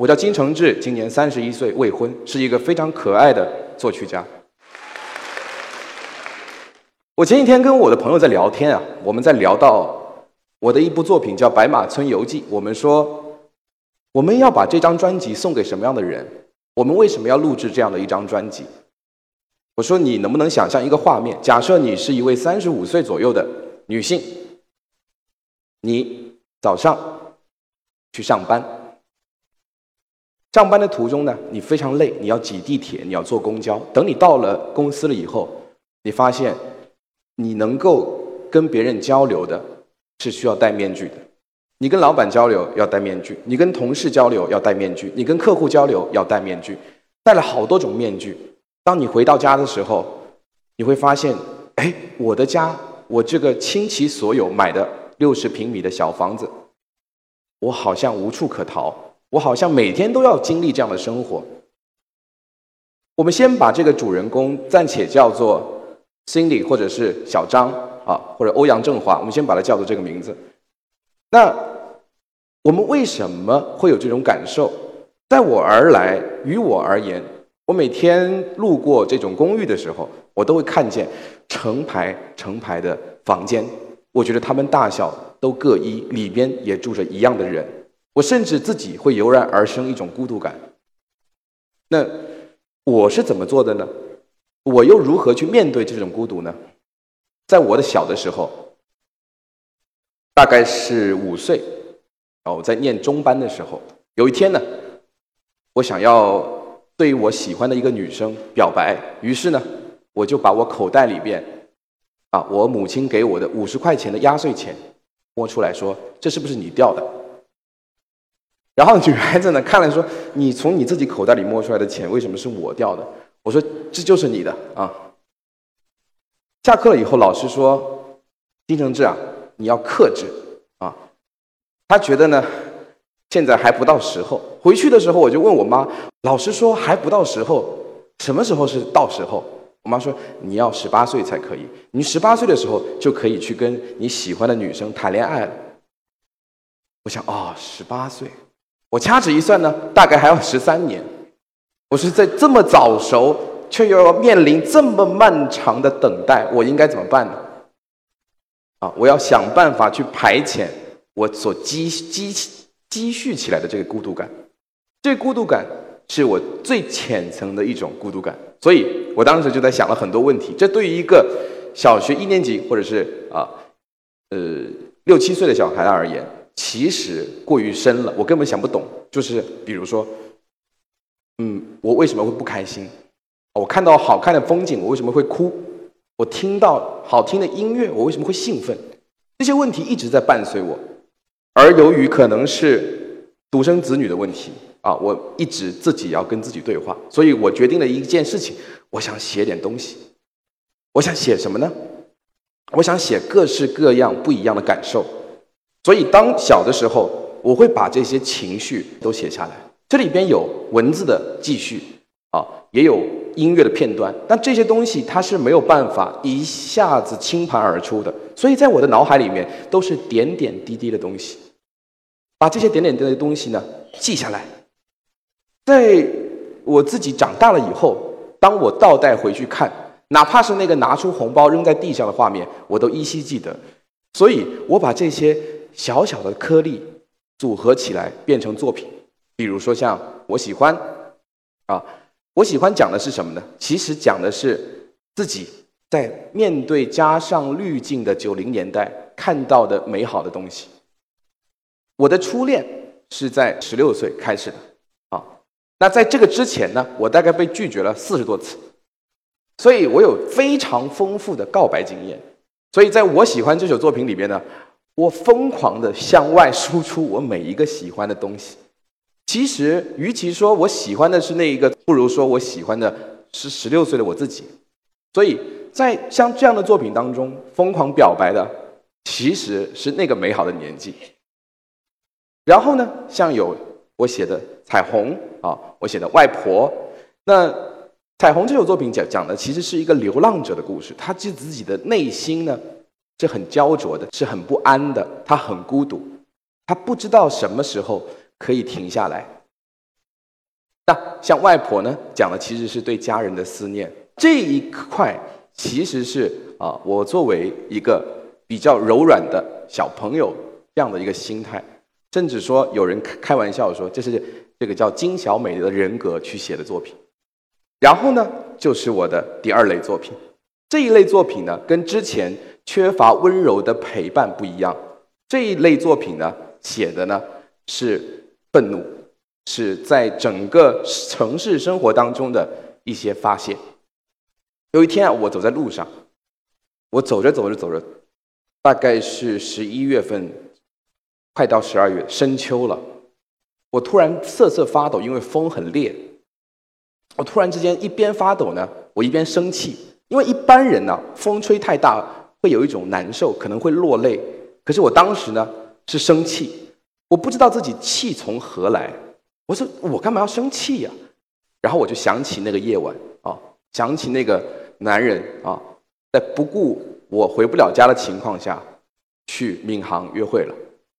我叫金承志，今年三十一岁，未婚，是一个非常可爱的作曲家。我前几天跟我的朋友在聊天啊，我们在聊到我的一部作品叫《白马村游记》，我们说我们要把这张专辑送给什么样的人？我们为什么要录制这样的一张专辑？我说你能不能想象一个画面？假设你是一位三十五岁左右的女性，你早上去上班，上班的途中呢，你非常累，你要挤地铁，你要坐公交。等你到了公司了以后，你发现。你能够跟别人交流的，是需要戴面具的。你跟老板交流要戴面具，你跟同事交流要戴面具，你跟客户交流要戴面具，戴了好多种面具。当你回到家的时候，你会发现，哎，我的家，我这个倾其所有买的六十平米的小房子，我好像无处可逃，我好像每天都要经历这样的生活。我们先把这个主人公暂且叫做。Cindy 或者是小张啊，或者欧阳震华，我们先把它叫做这个名字。那我们为什么会有这种感受？在我而来，于我而言，我每天路过这种公寓的时候，我都会看见成排成排的房间。我觉得他们大小都各一，里边也住着一样的人。我甚至自己会油然而生一种孤独感。那我是怎么做的呢？我又如何去面对这种孤独呢？在我的小的时候，大概是五岁，哦，我在念中班的时候，有一天呢，我想要对我喜欢的一个女生表白，于是呢，我就把我口袋里边，啊，我母亲给我的五十块钱的压岁钱摸出来说：“这是不是你掉的？”然后女孩子呢看了说：“你从你自己口袋里摸出来的钱，为什么是我掉的？”我说这就是你的啊！下课了以后，老师说：“金承志啊，你要克制啊。”他觉得呢，现在还不到时候。回去的时候，我就问我妈：“老师说还不到时候，什么时候是到时候？”我妈说：“你要十八岁才可以，你十八岁的时候就可以去跟你喜欢的女生谈恋爱了。”我想哦，十八岁，我掐指一算呢，大概还要十三年。我是在这么早熟，却又要面临这么漫长的等待，我应该怎么办呢？啊，我要想办法去排遣我所积积积蓄起来的这个孤独感。这孤独感是我最浅层的一种孤独感，所以我当时就在想了很多问题。这对于一个小学一年级或者是啊呃六七岁的小孩而言，其实过于深了，我根本想不懂。就是比如说。嗯，我为什么会不开心？我看到好看的风景，我为什么会哭？我听到好听的音乐，我为什么会兴奋？这些问题一直在伴随我。而由于可能是独生子女的问题啊，我一直自己要跟自己对话，所以我决定了一件事情，我想写点东西。我想写什么呢？我想写各式各样不一样的感受。所以当小的时候，我会把这些情绪都写下来。这里边有文字的记叙啊，也有音乐的片段，但这些东西它是没有办法一下子倾盘而出的，所以在我的脑海里面都是点点滴滴的东西。把这些点点滴滴的东西呢记下来，在我自己长大了以后，当我倒带回去看，哪怕是那个拿出红包扔在地上的画面，我都依稀记得。所以我把这些小小的颗粒组合起来，变成作品。比如说像我喜欢，啊，我喜欢讲的是什么呢？其实讲的是自己在面对加上滤镜的九零年代看到的美好的东西。我的初恋是在十六岁开始的，啊，那在这个之前呢，我大概被拒绝了四十多次，所以我有非常丰富的告白经验。所以在我喜欢这首作品里边呢，我疯狂的向外输出我每一个喜欢的东西。其实，与其说我喜欢的是那一个，不如说我喜欢的是十六岁的我自己。所以在像这样的作品当中，疯狂表白的其实是那个美好的年纪。然后呢，像有我写的《彩虹》啊，我写的《外婆》。那《彩虹》这首作品讲讲的其实是一个流浪者的故事，他自自己的内心呢是很焦灼的，是很不安的，他很孤独，他不知道什么时候。可以停下来，那像外婆呢，讲的其实是对家人的思念。这一块其实是啊，我作为一个比较柔软的小朋友这样的一个心态，甚至说有人开玩笑说，这是这个叫金小美的人格去写的作品。然后呢，就是我的第二类作品。这一类作品呢，跟之前缺乏温柔的陪伴不一样。这一类作品呢，写的呢是愤怒，是在整个城市生活当中的一些发泄。有一天啊，我走在路上，我走着走着走着，大概是十一月份，快到十二月深秋了，我突然瑟瑟发抖，因为风很烈。我突然之间一边发抖呢，我一边生气，因为一般人呢，风吹太大会有一种难受，可能会落泪。可是我当时呢是生气，我不知道自己气从何来。我说我干嘛要生气呀？然后我就想起那个夜晚啊，想起那个男人啊，在不顾我回不了家的情况下，去闵行约会了。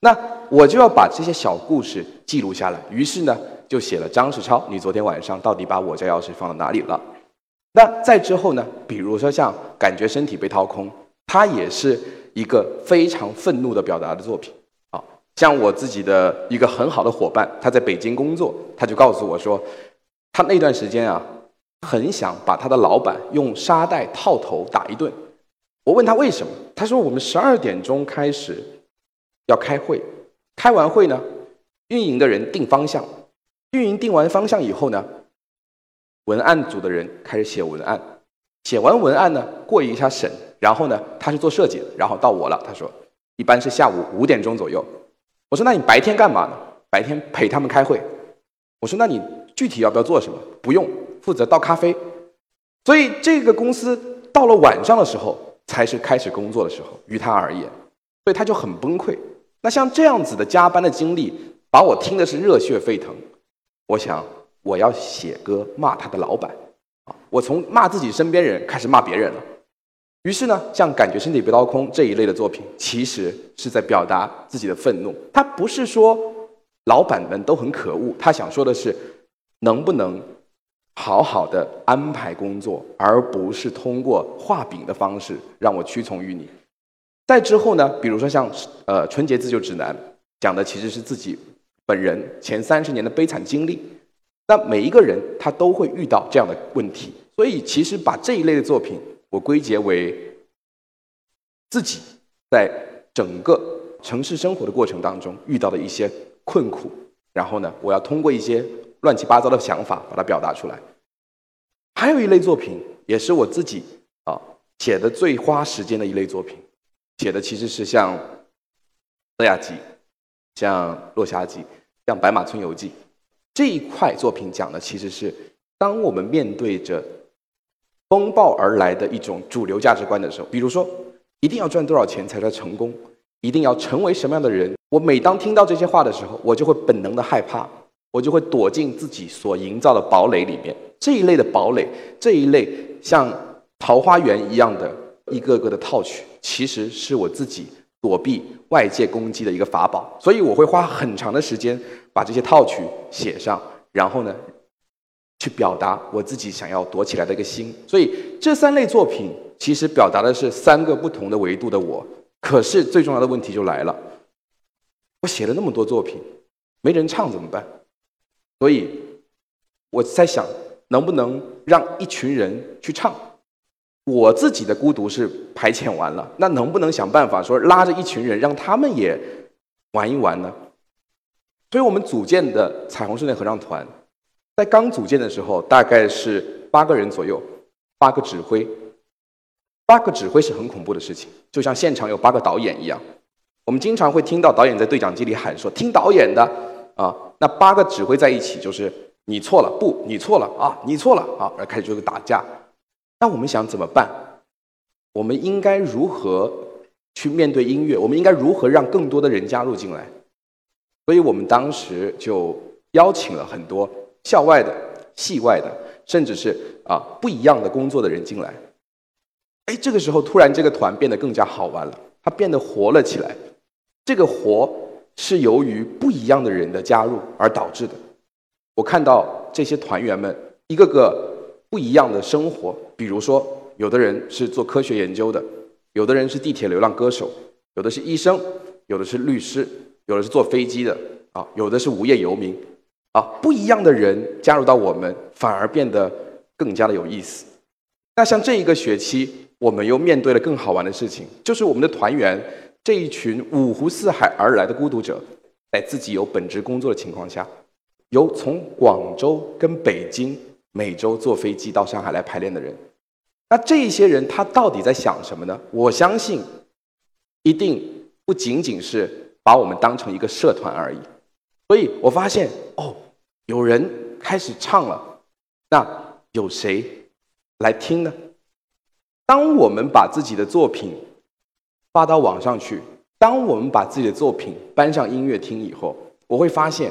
那我就要把这些小故事记录下来。于是呢。就写了张世超，你昨天晚上到底把我家钥匙放到哪里了？那再之后呢？比如说像感觉身体被掏空，它也是一个非常愤怒的表达的作品。啊，像我自己的一个很好的伙伴，他在北京工作，他就告诉我说，他那段时间啊，很想把他的老板用沙袋套头打一顿。我问他为什么，他说我们十二点钟开始要开会，开完会呢，运营的人定方向。运营定完方向以后呢，文案组的人开始写文案，写完文案呢，过一下审，然后呢，他是做设计的，然后到我了。他说，一般是下午五点钟左右。我说，那你白天干嘛呢？白天陪他们开会。我说，那你具体要不要做什么？不用，负责倒咖啡。所以这个公司到了晚上的时候才是开始工作的时候，于他而言，所以他就很崩溃。那像这样子的加班的经历，把我听的是热血沸腾。我想，我要写歌骂他的老板，啊，我从骂自己身边人开始骂别人了。于是呢，像感觉身体被掏空这一类的作品，其实是在表达自己的愤怒。他不是说老板们都很可恶，他想说的是，能不能好好的安排工作，而不是通过画饼的方式让我屈从于你。再之后呢，比如说像呃《春节自救指南》，讲的其实是自己。本人前三十年的悲惨经历，那每一个人他都会遇到这样的问题，所以其实把这一类的作品，我归结为自己在整个城市生活的过程当中遇到的一些困苦，然后呢，我要通过一些乱七八糟的想法把它表达出来。还有一类作品，也是我自己啊写的最花时间的一类作品，写的其实是像《德亚基》。像《落霞集》、像《白马村游记》这一块作品讲的，其实是当我们面对着风暴而来的一种主流价值观的时候，比如说一定要赚多少钱才算成功，一定要成为什么样的人。我每当听到这些话的时候，我就会本能的害怕，我就会躲进自己所营造的堡垒里面。这一类的堡垒，这一类像桃花源一样的一个个的套取，其实是我自己。躲避外界攻击的一个法宝，所以我会花很长的时间把这些套曲写上，然后呢，去表达我自己想要躲起来的一个心。所以这三类作品其实表达的是三个不同的维度的我。可是最重要的问题就来了，我写了那么多作品，没人唱怎么办？所以我在想，能不能让一群人去唱？我自己的孤独是排遣完了，那能不能想办法说拉着一群人，让他们也玩一玩呢？所以我们组建的彩虹室内合唱团，在刚组建的时候大概是八个人左右，八个指挥，八个指挥是很恐怖的事情，就像现场有八个导演一样。我们经常会听到导演在对讲机里喊说：“听导演的啊！”那八个指挥在一起就是你错了，不，你错了啊，你错了啊，而开始就是打架。那我们想怎么办？我们应该如何去面对音乐？我们应该如何让更多的人加入进来？所以我们当时就邀请了很多校外的、系外的，甚至是啊不一样的工作的人进来。哎，这个时候突然这个团变得更加好玩了，它变得活了起来。这个活是由于不一样的人的加入而导致的。我看到这些团员们一个个不一样的生活，比如说，有的人是做科学研究的，有的人是地铁流浪歌手，有的是医生，有的是律师，有的是坐飞机的，啊，有的是无业游民，啊，不一样的人加入到我们，反而变得更加的有意思。那像这一个学期，我们又面对了更好玩的事情，就是我们的团员这一群五湖四海而来的孤独者，在自己有本职工作的情况下。由从广州跟北京每周坐飞机到上海来排练的人，那这些人他到底在想什么呢？我相信，一定不仅仅是把我们当成一个社团而已。所以我发现，哦，有人开始唱了，那有谁来听呢？当我们把自己的作品发到网上去，当我们把自己的作品搬上音乐厅以后，我会发现。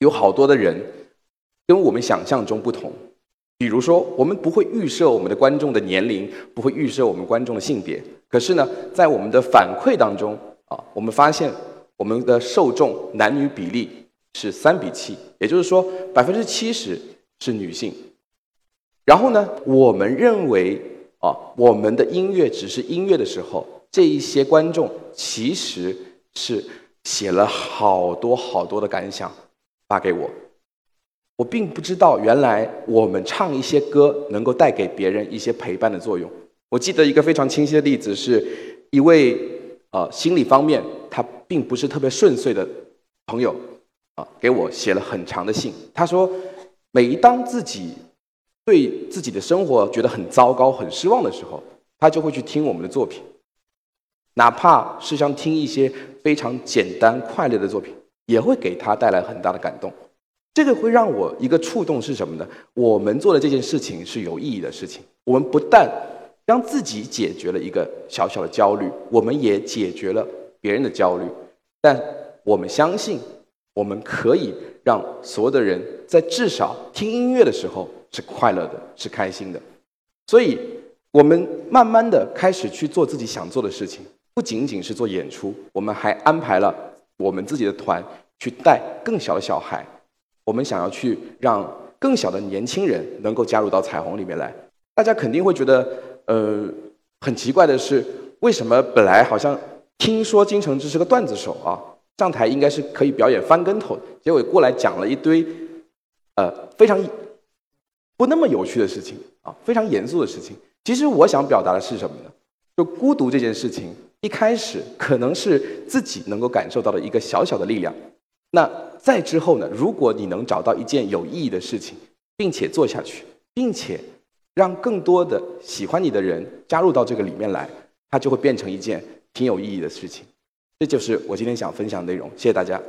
有好多的人跟我们想象中不同，比如说，我们不会预设我们的观众的年龄，不会预设我们观众的性别。可是呢，在我们的反馈当中啊，我们发现我们的受众男女比例是三比七，也就是说百分之七十是女性。然后呢，我们认为啊，我们的音乐只是音乐的时候，这一些观众其实是写了好多好多的感想。发给我，我并不知道原来我们唱一些歌能够带给别人一些陪伴的作用。我记得一个非常清晰的例子，是一位呃心理方面他并不是特别顺遂的朋友啊，给我写了很长的信。他说，每一当自己对自己的生活觉得很糟糕、很失望的时候，他就会去听我们的作品，哪怕是像听一些非常简单快乐的作品。也会给他带来很大的感动，这个会让我一个触动是什么呢？我们做的这件事情是有意义的事情，我们不但让自己解决了一个小小的焦虑，我们也解决了别人的焦虑。但我们相信，我们可以让所有的人在至少听音乐的时候是快乐的，是开心的。所以，我们慢慢的开始去做自己想做的事情，不仅仅是做演出，我们还安排了。我们自己的团去带更小的小孩，我们想要去让更小的年轻人能够加入到彩虹里面来。大家肯定会觉得，呃，很奇怪的是，为什么本来好像听说金承志是个段子手啊，上台应该是可以表演翻跟头，结果过来讲了一堆，呃，非常不那么有趣的事情啊，非常严肃的事情。其实我想表达的是什么呢？就孤独这件事情。一开始可能是自己能够感受到的一个小小的力量，那再之后呢？如果你能找到一件有意义的事情，并且做下去，并且让更多的喜欢你的人加入到这个里面来，它就会变成一件挺有意义的事情。这就是我今天想分享的内容。谢谢大家。